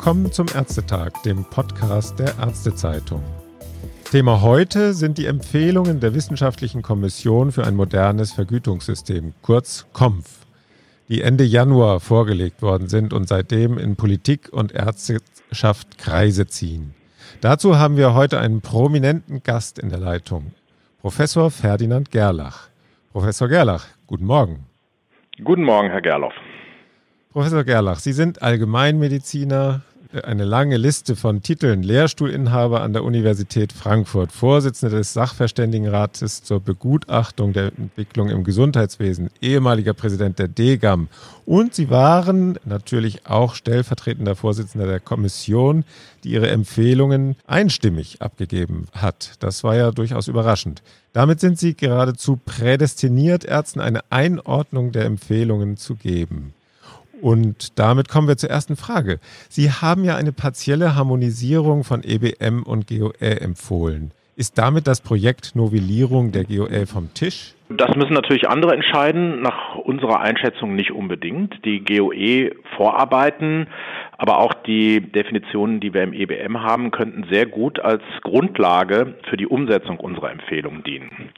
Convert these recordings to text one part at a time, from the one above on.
Willkommen zum Ärztetag, dem Podcast der Ärztezeitung. Thema heute sind die Empfehlungen der Wissenschaftlichen Kommission für ein modernes Vergütungssystem, kurz KOMF, die Ende Januar vorgelegt worden sind und seitdem in Politik und Ärzteschaft Kreise ziehen. Dazu haben wir heute einen prominenten Gast in der Leitung, Professor Ferdinand Gerlach. Professor Gerlach, guten Morgen. Guten Morgen, Herr Gerloff. Professor Gerlach, Sie sind Allgemeinmediziner, eine lange Liste von Titeln, Lehrstuhlinhaber an der Universität Frankfurt, Vorsitzender des Sachverständigenrates zur Begutachtung der Entwicklung im Gesundheitswesen, ehemaliger Präsident der DGAM und Sie waren natürlich auch stellvertretender Vorsitzender der Kommission, die ihre Empfehlungen einstimmig abgegeben hat. Das war ja durchaus überraschend. Damit sind Sie geradezu prädestiniert, Ärzten eine Einordnung der Empfehlungen zu geben. Und damit kommen wir zur ersten Frage. Sie haben ja eine partielle Harmonisierung von EBM und GOE empfohlen. Ist damit das Projekt Novellierung der GOE vom Tisch? Das müssen natürlich andere entscheiden, nach unserer Einschätzung nicht unbedingt. Die GOE-Vorarbeiten, aber auch die Definitionen, die wir im EBM haben, könnten sehr gut als Grundlage für die Umsetzung unserer Empfehlungen dienen.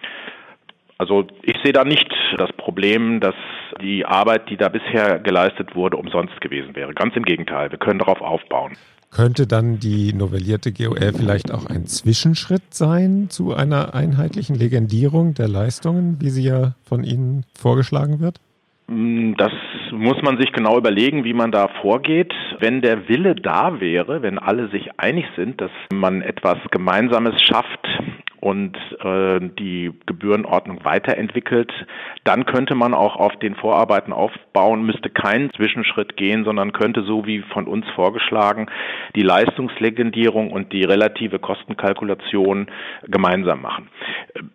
Also ich sehe da nicht das Problem, dass die Arbeit, die da bisher geleistet wurde, umsonst gewesen wäre. Ganz im Gegenteil, wir können darauf aufbauen. Könnte dann die novellierte GOL vielleicht auch ein Zwischenschritt sein zu einer einheitlichen Legendierung der Leistungen, wie sie ja von Ihnen vorgeschlagen wird? Mm, das muss man sich genau überlegen, wie man da vorgeht. Wenn der Wille da wäre, wenn alle sich einig sind, dass man etwas Gemeinsames schafft, und äh, die Gebührenordnung weiterentwickelt, dann könnte man auch auf den Vorarbeiten aufbauen, müsste keinen Zwischenschritt gehen, sondern könnte so wie von uns vorgeschlagen die Leistungslegendierung und die relative Kostenkalkulation gemeinsam machen.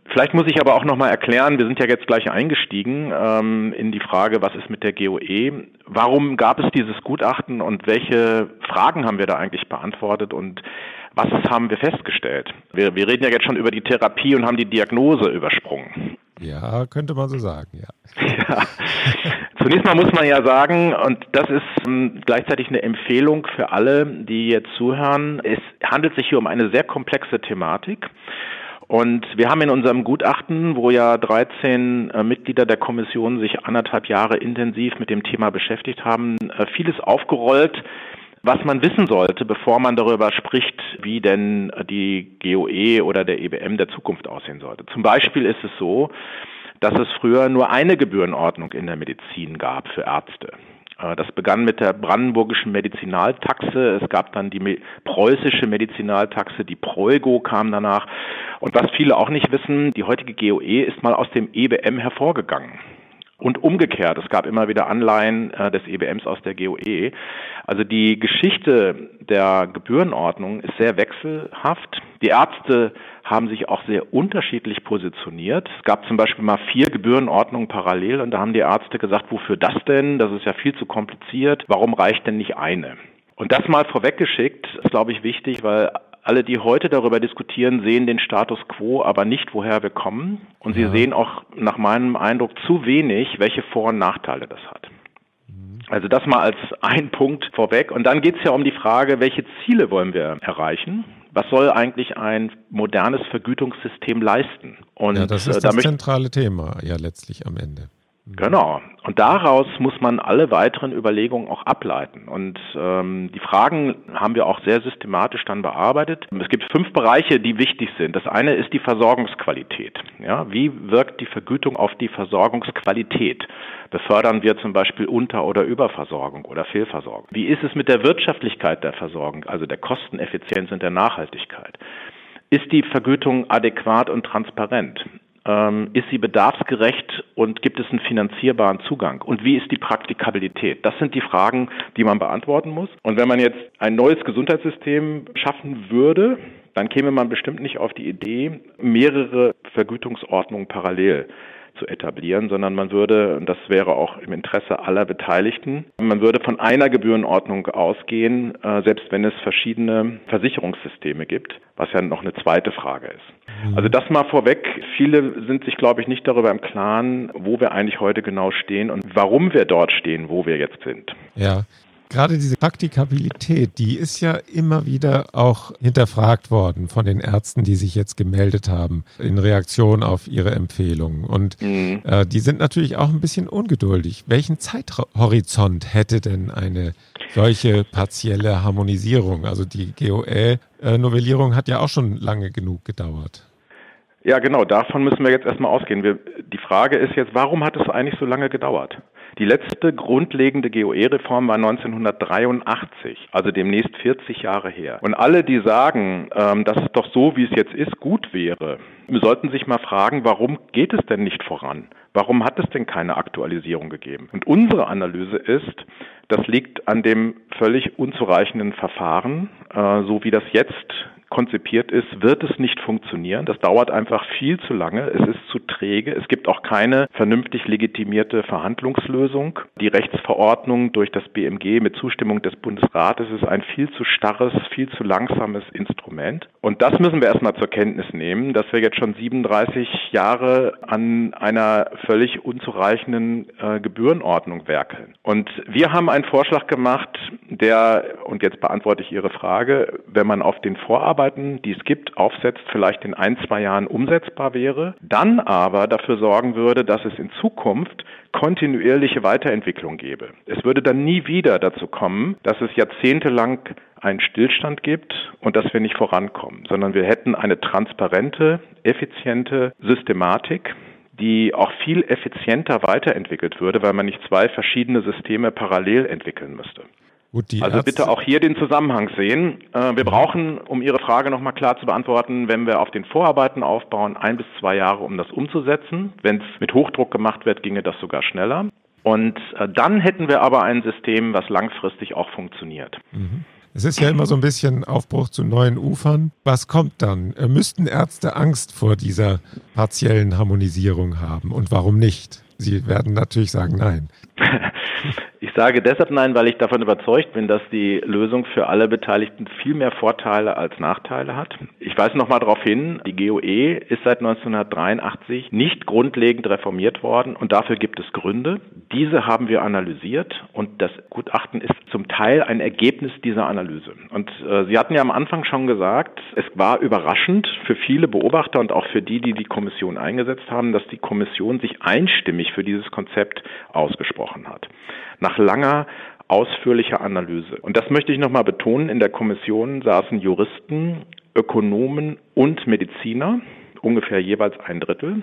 Vielleicht muss ich aber auch nochmal erklären, wir sind ja jetzt gleich eingestiegen ähm, in die Frage, was ist mit der GOE? Warum gab es dieses Gutachten und welche Fragen haben wir da eigentlich beantwortet und was haben wir festgestellt? Wir, wir reden ja jetzt schon über die Therapie und haben die Diagnose übersprungen. Ja, könnte man so sagen, ja. ja. Zunächst mal muss man ja sagen, und das ist ähm, gleichzeitig eine Empfehlung für alle, die jetzt zuhören, es handelt sich hier um eine sehr komplexe Thematik. Und wir haben in unserem Gutachten, wo ja 13 äh, Mitglieder der Kommission sich anderthalb Jahre intensiv mit dem Thema beschäftigt haben, äh, vieles aufgerollt, was man wissen sollte, bevor man darüber spricht, wie denn die GOE oder der EBM der Zukunft aussehen sollte. Zum Beispiel ist es so, dass es früher nur eine Gebührenordnung in der Medizin gab für Ärzte. Äh, das begann mit der brandenburgischen Medizinaltaxe. Es gab dann die preußische Medizinaltaxe, die Preugo kam danach. Und was viele auch nicht wissen, die heutige GOE ist mal aus dem EBM hervorgegangen. Und umgekehrt, es gab immer wieder Anleihen äh, des EBMs aus der GOE. Also die Geschichte der Gebührenordnung ist sehr wechselhaft. Die Ärzte haben sich auch sehr unterschiedlich positioniert. Es gab zum Beispiel mal vier Gebührenordnungen parallel und da haben die Ärzte gesagt, wofür das denn? Das ist ja viel zu kompliziert. Warum reicht denn nicht eine? Und das mal vorweggeschickt ist, glaube ich, wichtig, weil alle, die heute darüber diskutieren, sehen den Status quo, aber nicht, woher wir kommen. Und sie sehen auch nach meinem Eindruck zu wenig, welche Vor- und Nachteile das hat. Mhm. Also das mal als ein Punkt vorweg. Und dann geht es ja um die Frage, welche Ziele wollen wir erreichen? Was soll eigentlich ein modernes Vergütungssystem leisten? Und ja, das ist äh, das zentrale Thema ja letztlich am Ende. Genau. Und daraus muss man alle weiteren Überlegungen auch ableiten. Und ähm, die Fragen haben wir auch sehr systematisch dann bearbeitet. Es gibt fünf Bereiche, die wichtig sind. Das eine ist die Versorgungsqualität. Ja, wie wirkt die Vergütung auf die Versorgungsqualität? Befördern wir zum Beispiel Unter- oder Überversorgung oder Fehlversorgung? Wie ist es mit der Wirtschaftlichkeit der Versorgung, also der Kosteneffizienz und der Nachhaltigkeit? Ist die Vergütung adäquat und transparent? Ähm, ist sie bedarfsgerecht und gibt es einen finanzierbaren Zugang? Und wie ist die Praktikabilität? Das sind die Fragen, die man beantworten muss. Und wenn man jetzt ein neues Gesundheitssystem schaffen würde, dann käme man bestimmt nicht auf die Idee, mehrere Vergütungsordnungen parallel zu etablieren, sondern man würde, und das wäre auch im Interesse aller Beteiligten, man würde von einer Gebührenordnung ausgehen, äh, selbst wenn es verschiedene Versicherungssysteme gibt, was ja noch eine zweite Frage ist. Mhm. Also das mal vorweg. Viele sind sich, glaube ich, nicht darüber im Klaren, wo wir eigentlich heute genau stehen und warum wir dort stehen, wo wir jetzt sind. Ja, Gerade diese Praktikabilität, die ist ja immer wieder auch hinterfragt worden von den Ärzten, die sich jetzt gemeldet haben in Reaktion auf ihre Empfehlungen. Und mhm. äh, die sind natürlich auch ein bisschen ungeduldig. Welchen Zeithorizont hätte denn eine solche partielle Harmonisierung? Also die GOE-Novellierung hat ja auch schon lange genug gedauert. Ja, genau, davon müssen wir jetzt erstmal ausgehen. Wir, die Frage ist jetzt, warum hat es eigentlich so lange gedauert? Die letzte grundlegende GOE-Reform war 1983, also demnächst 40 Jahre her. Und alle, die sagen, ähm, dass es doch so, wie es jetzt ist, gut wäre, sollten sich mal fragen, warum geht es denn nicht voran? Warum hat es denn keine Aktualisierung gegeben? Und unsere Analyse ist, das liegt an dem völlig unzureichenden Verfahren, äh, so wie das jetzt konzipiert ist, wird es nicht funktionieren. Das dauert einfach viel zu lange. Es ist zu träge. Es gibt auch keine vernünftig legitimierte Verhandlungslösung. Die Rechtsverordnung durch das BMG mit Zustimmung des Bundesrates ist ein viel zu starres, viel zu langsames Instrument. Und das müssen wir erstmal zur Kenntnis nehmen, dass wir jetzt schon 37 Jahre an einer völlig unzureichenden äh, Gebührenordnung werkeln. Und wir haben einen Vorschlag gemacht, der, und jetzt beantworte ich Ihre Frage, wenn man auf den Vorarbeit Arbeiten, die es gibt, aufsetzt, vielleicht in ein, zwei Jahren umsetzbar wäre, dann aber dafür sorgen würde, dass es in Zukunft kontinuierliche Weiterentwicklung gäbe. Es würde dann nie wieder dazu kommen, dass es jahrzehntelang einen Stillstand gibt und dass wir nicht vorankommen, sondern wir hätten eine transparente, effiziente Systematik, die auch viel effizienter weiterentwickelt würde, weil man nicht zwei verschiedene Systeme parallel entwickeln müsste. Gut, also Ärzte bitte auch hier den Zusammenhang sehen. Äh, wir brauchen, um Ihre Frage nochmal klar zu beantworten, wenn wir auf den Vorarbeiten aufbauen, ein bis zwei Jahre, um das umzusetzen. Wenn es mit Hochdruck gemacht wird, ginge das sogar schneller. Und äh, dann hätten wir aber ein System, was langfristig auch funktioniert. Mhm. Es ist ja immer so ein bisschen Aufbruch zu neuen Ufern. Was kommt dann? Äh, müssten Ärzte Angst vor dieser partiellen Harmonisierung haben? Und warum nicht? Sie werden natürlich sagen, nein. Ich sage deshalb nein, weil ich davon überzeugt bin, dass die Lösung für alle Beteiligten viel mehr Vorteile als Nachteile hat. Ich weise noch mal darauf hin, die GOE ist seit 1983 nicht grundlegend reformiert worden und dafür gibt es Gründe. Diese haben wir analysiert und das Gutachten ist zum Teil ein Ergebnis dieser Analyse. Und äh, Sie hatten ja am Anfang schon gesagt, es war überraschend für viele Beobachter und auch für die, die die Kommission eingesetzt haben, dass die Kommission sich einstimmig für dieses Konzept ausgesprochen hat nach langer ausführlicher Analyse. Und das möchte ich nochmal betonen. In der Kommission saßen Juristen, Ökonomen und Mediziner, ungefähr jeweils ein Drittel.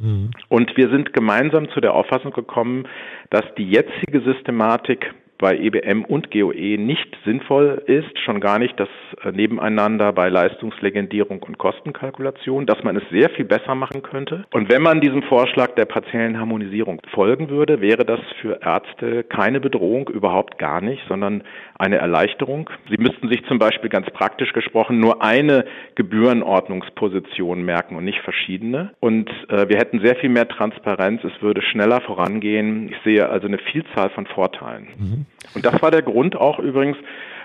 Mhm. Und wir sind gemeinsam zu der Auffassung gekommen, dass die jetzige Systematik bei EBM und GOE nicht sinnvoll ist, schon gar nicht das äh, Nebeneinander bei Leistungslegendierung und Kostenkalkulation, dass man es sehr viel besser machen könnte. Und wenn man diesem Vorschlag der partiellen Harmonisierung folgen würde, wäre das für Ärzte keine Bedrohung, überhaupt gar nicht, sondern eine Erleichterung. Sie müssten sich zum Beispiel ganz praktisch gesprochen nur eine Gebührenordnungsposition merken und nicht verschiedene. Und äh, wir hätten sehr viel mehr Transparenz, es würde schneller vorangehen. Ich sehe also eine Vielzahl von Vorteilen. Mhm. Und das war der Grund auch übrigens,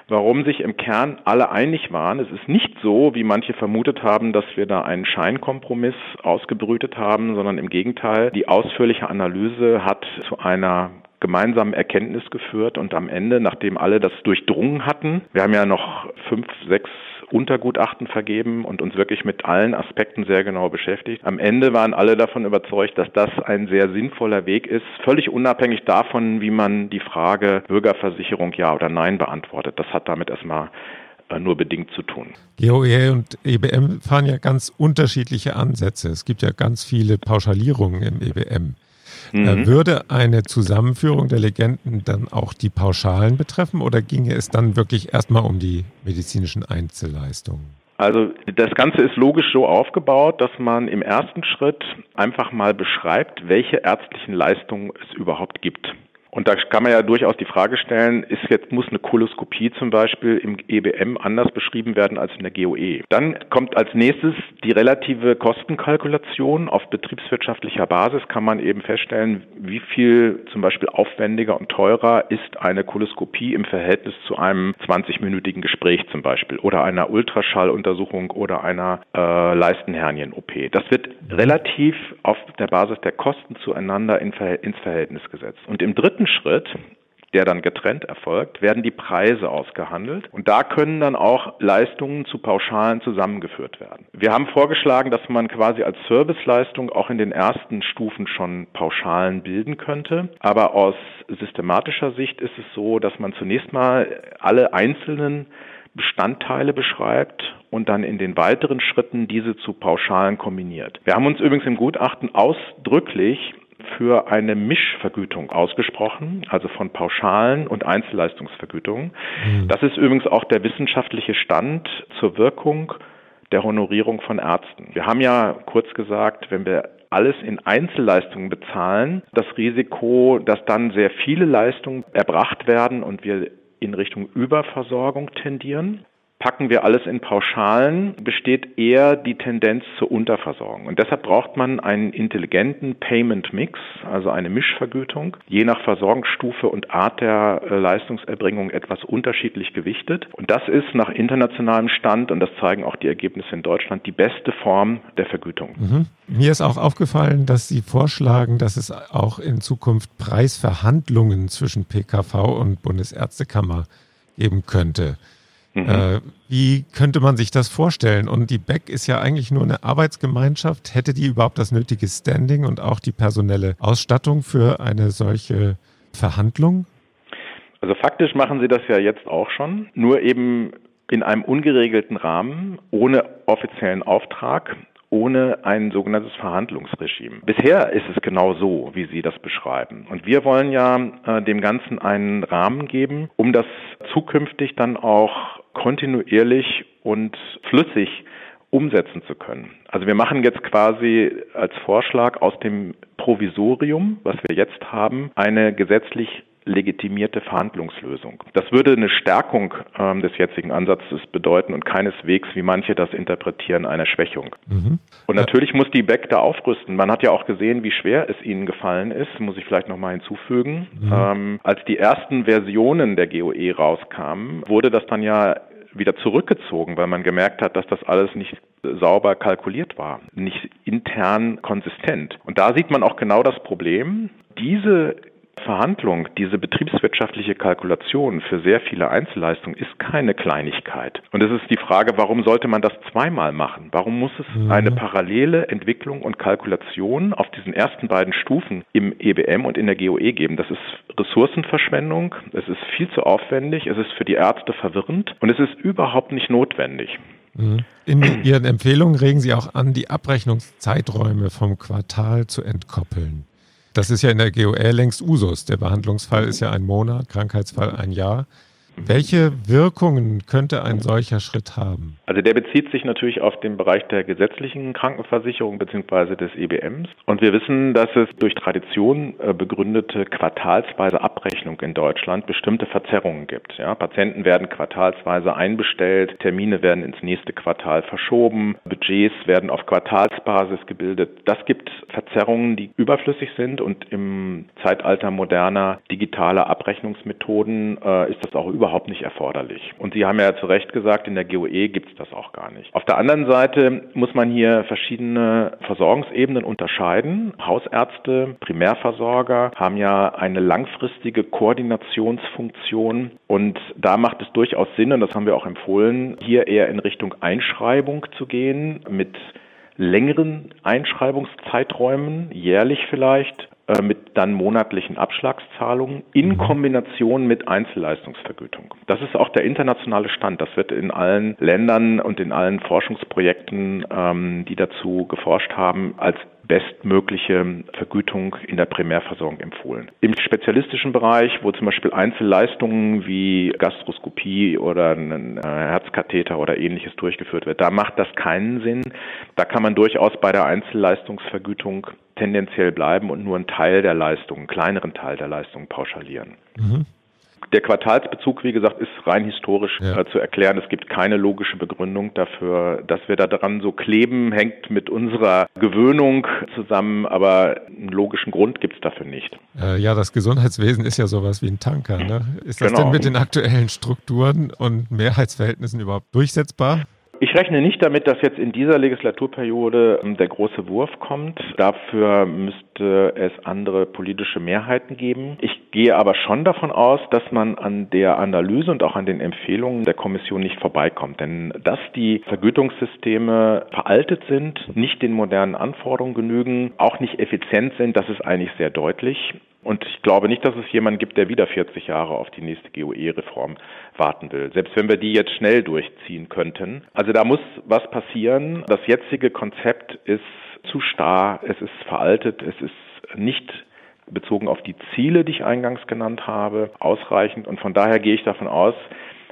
warum sich im Kern alle einig waren. Es ist nicht so, wie manche vermutet haben, dass wir da einen Scheinkompromiss ausgebrütet haben, sondern im Gegenteil, die ausführliche Analyse hat zu einer gemeinsamen Erkenntnis geführt und am Ende, nachdem alle das durchdrungen hatten, wir haben ja noch fünf, sechs Untergutachten vergeben und uns wirklich mit allen Aspekten sehr genau beschäftigt. Am Ende waren alle davon überzeugt, dass das ein sehr sinnvoller Weg ist, völlig unabhängig davon, wie man die Frage Bürgerversicherung ja oder nein beantwortet. Das hat damit erstmal äh, nur bedingt zu tun. GOE und EBM fahren ja ganz unterschiedliche Ansätze. Es gibt ja ganz viele Pauschalierungen im EBM. Äh, mhm. Würde eine Zusammenführung der Legenden dann auch die Pauschalen betreffen oder ginge es dann wirklich erstmal um die medizinischen Einzelleistungen? Also das Ganze ist logisch so aufgebaut, dass man im ersten Schritt einfach mal beschreibt, welche ärztlichen Leistungen es überhaupt gibt. Und da kann man ja durchaus die Frage stellen, ist jetzt, muss eine Koloskopie zum Beispiel im EBM anders beschrieben werden als in der GOE? Dann kommt als nächstes die relative Kostenkalkulation. Auf betriebswirtschaftlicher Basis kann man eben feststellen, wie viel zum Beispiel aufwendiger und teurer ist eine Koloskopie im Verhältnis zu einem 20-minütigen Gespräch zum Beispiel oder einer Ultraschalluntersuchung oder einer äh, Leistenhernien-OP. Das wird relativ auf der Basis der Kosten zueinander in, ins Verhältnis gesetzt. Und im dritten Schritt, der dann getrennt erfolgt, werden die Preise ausgehandelt. Und da können dann auch Leistungen zu Pauschalen zusammengeführt werden. Wir haben vorgeschlagen, dass man quasi als Serviceleistung auch in den ersten Stufen schon Pauschalen bilden könnte. Aber aus systematischer Sicht ist es so, dass man zunächst mal alle einzelnen Bestandteile beschreibt und dann in den weiteren Schritten diese zu Pauschalen kombiniert. Wir haben uns übrigens im Gutachten ausdrücklich für eine Mischvergütung ausgesprochen, also von Pauschalen und Einzelleistungsvergütungen. Mhm. Das ist übrigens auch der wissenschaftliche Stand zur Wirkung der Honorierung von Ärzten. Wir haben ja kurz gesagt, wenn wir alles in Einzelleistungen bezahlen, das Risiko, dass dann sehr viele Leistungen erbracht werden und wir in Richtung Überversorgung tendieren. Packen wir alles in Pauschalen, besteht eher die Tendenz zur Unterversorgung. Und deshalb braucht man einen intelligenten Payment Mix, also eine Mischvergütung, je nach Versorgungsstufe und Art der äh, Leistungserbringung etwas unterschiedlich gewichtet. Und das ist nach internationalem Stand, und das zeigen auch die Ergebnisse in Deutschland, die beste Form der Vergütung. Mhm. Mir ist auch aufgefallen, dass Sie vorschlagen, dass es auch in Zukunft Preisverhandlungen zwischen PKV und Bundesärztekammer geben könnte. Mhm. Äh, wie könnte man sich das vorstellen? Und die Beck ist ja eigentlich nur eine Arbeitsgemeinschaft. Hätte die überhaupt das nötige Standing und auch die personelle Ausstattung für eine solche Verhandlung? Also faktisch machen sie das ja jetzt auch schon, nur eben in einem ungeregelten Rahmen, ohne offiziellen Auftrag ohne ein sogenanntes Verhandlungsregime. Bisher ist es genau so, wie Sie das beschreiben. Und wir wollen ja äh, dem Ganzen einen Rahmen geben, um das zukünftig dann auch kontinuierlich und flüssig umsetzen zu können. Also wir machen jetzt quasi als Vorschlag aus dem Provisorium, was wir jetzt haben, eine gesetzlich legitimierte Verhandlungslösung. Das würde eine Stärkung ähm, des jetzigen Ansatzes bedeuten und keineswegs, wie manche das interpretieren, eine Schwächung. Mhm. Und natürlich muss die BEC da aufrüsten. Man hat ja auch gesehen, wie schwer es ihnen gefallen ist, muss ich vielleicht nochmal hinzufügen. Mhm. Ähm, als die ersten Versionen der GOE rauskamen, wurde das dann ja wieder zurückgezogen, weil man gemerkt hat, dass das alles nicht sauber kalkuliert war, nicht intern konsistent. Und da sieht man auch genau das Problem. Diese Verhandlung, diese betriebswirtschaftliche Kalkulation für sehr viele Einzelleistungen ist keine Kleinigkeit. Und es ist die Frage, warum sollte man das zweimal machen? Warum muss es mhm. eine parallele Entwicklung und Kalkulation auf diesen ersten beiden Stufen im EBM und in der GOE geben? Das ist Ressourcenverschwendung, es ist viel zu aufwendig, es ist für die Ärzte verwirrend und es ist überhaupt nicht notwendig. Mhm. In Ihren Empfehlungen regen Sie auch an, die Abrechnungszeiträume vom Quartal zu entkoppeln. Das ist ja in der GOL längst Usus. Der Behandlungsfall ist ja ein Monat, Krankheitsfall ein Jahr. Welche Wirkungen könnte ein solcher Schritt haben? Also der bezieht sich natürlich auf den Bereich der gesetzlichen Krankenversicherung bzw. des EBMs. Und wir wissen, dass es durch Tradition äh, begründete quartalsweise Abrechnung in Deutschland bestimmte Verzerrungen gibt. Ja, Patienten werden quartalsweise einbestellt, Termine werden ins nächste Quartal verschoben, Budgets werden auf Quartalsbasis gebildet. Das gibt Verzerrungen, die überflüssig sind und im Zeitalter moderner digitaler Abrechnungsmethoden äh, ist das auch überflüssig überhaupt nicht erforderlich. Und Sie haben ja zu Recht gesagt, in der GOE gibt es das auch gar nicht. Auf der anderen Seite muss man hier verschiedene Versorgungsebenen unterscheiden. Hausärzte, Primärversorger haben ja eine langfristige Koordinationsfunktion und da macht es durchaus Sinn, und das haben wir auch empfohlen, hier eher in Richtung Einschreibung zu gehen mit längeren Einschreibungszeiträumen, jährlich vielleicht, mit dann monatlichen Abschlagszahlungen in mhm. Kombination mit Einzelleistungsvergütung. Das ist auch der internationale Stand. Das wird in allen Ländern und in allen Forschungsprojekten, ähm, die dazu geforscht haben, als bestmögliche Vergütung in der Primärversorgung empfohlen. Im spezialistischen Bereich, wo zum Beispiel Einzelleistungen wie Gastroskopie oder ein äh, Herzkatheter oder ähnliches durchgeführt wird, da macht das keinen Sinn. Da kann man durchaus bei der Einzelleistungsvergütung tendenziell bleiben und nur einen Teil der Leistung, einen kleineren Teil der Leistung pauschalieren. Mhm. Der Quartalsbezug, wie gesagt, ist rein historisch ja. äh, zu erklären. Es gibt keine logische Begründung dafür, dass wir da dran so kleben, hängt mit unserer Gewöhnung zusammen, aber einen logischen Grund gibt es dafür nicht. Äh, ja, das Gesundheitswesen ist ja sowas wie ein Tanker. Ne? Ist das genau. denn mit den aktuellen Strukturen und Mehrheitsverhältnissen überhaupt durchsetzbar? Ich rechne nicht damit, dass jetzt in dieser Legislaturperiode ähm, der große Wurf kommt. Dafür müsste es andere politische Mehrheiten geben. Ich gehe aber schon davon aus, dass man an der Analyse und auch an den Empfehlungen der Kommission nicht vorbeikommt. Denn dass die Vergütungssysteme veraltet sind, nicht den modernen Anforderungen genügen, auch nicht effizient sind, das ist eigentlich sehr deutlich. Und ich glaube nicht, dass es jemanden gibt, der wieder 40 Jahre auf die nächste GOE-Reform warten will. Selbst wenn wir die jetzt schnell durchziehen könnten. Also da muss was passieren. Das jetzige Konzept ist zu starr, es ist veraltet, es ist nicht bezogen auf die Ziele, die ich eingangs genannt habe, ausreichend. Und von daher gehe ich davon aus,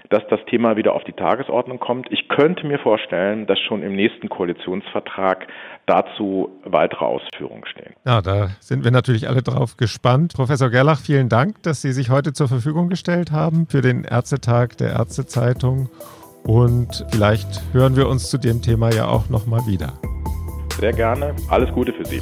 dass das Thema wieder auf die Tagesordnung kommt. Ich könnte mir vorstellen, dass schon im nächsten Koalitionsvertrag dazu weitere Ausführungen stehen. Ja, da sind wir natürlich alle drauf gespannt. Professor Gerlach, vielen Dank, dass Sie sich heute zur Verfügung gestellt haben für den Ärztetag der Ärztezeitung. Und vielleicht hören wir uns zu dem Thema ja auch nochmal wieder. Sehr gerne. Alles Gute für Sie.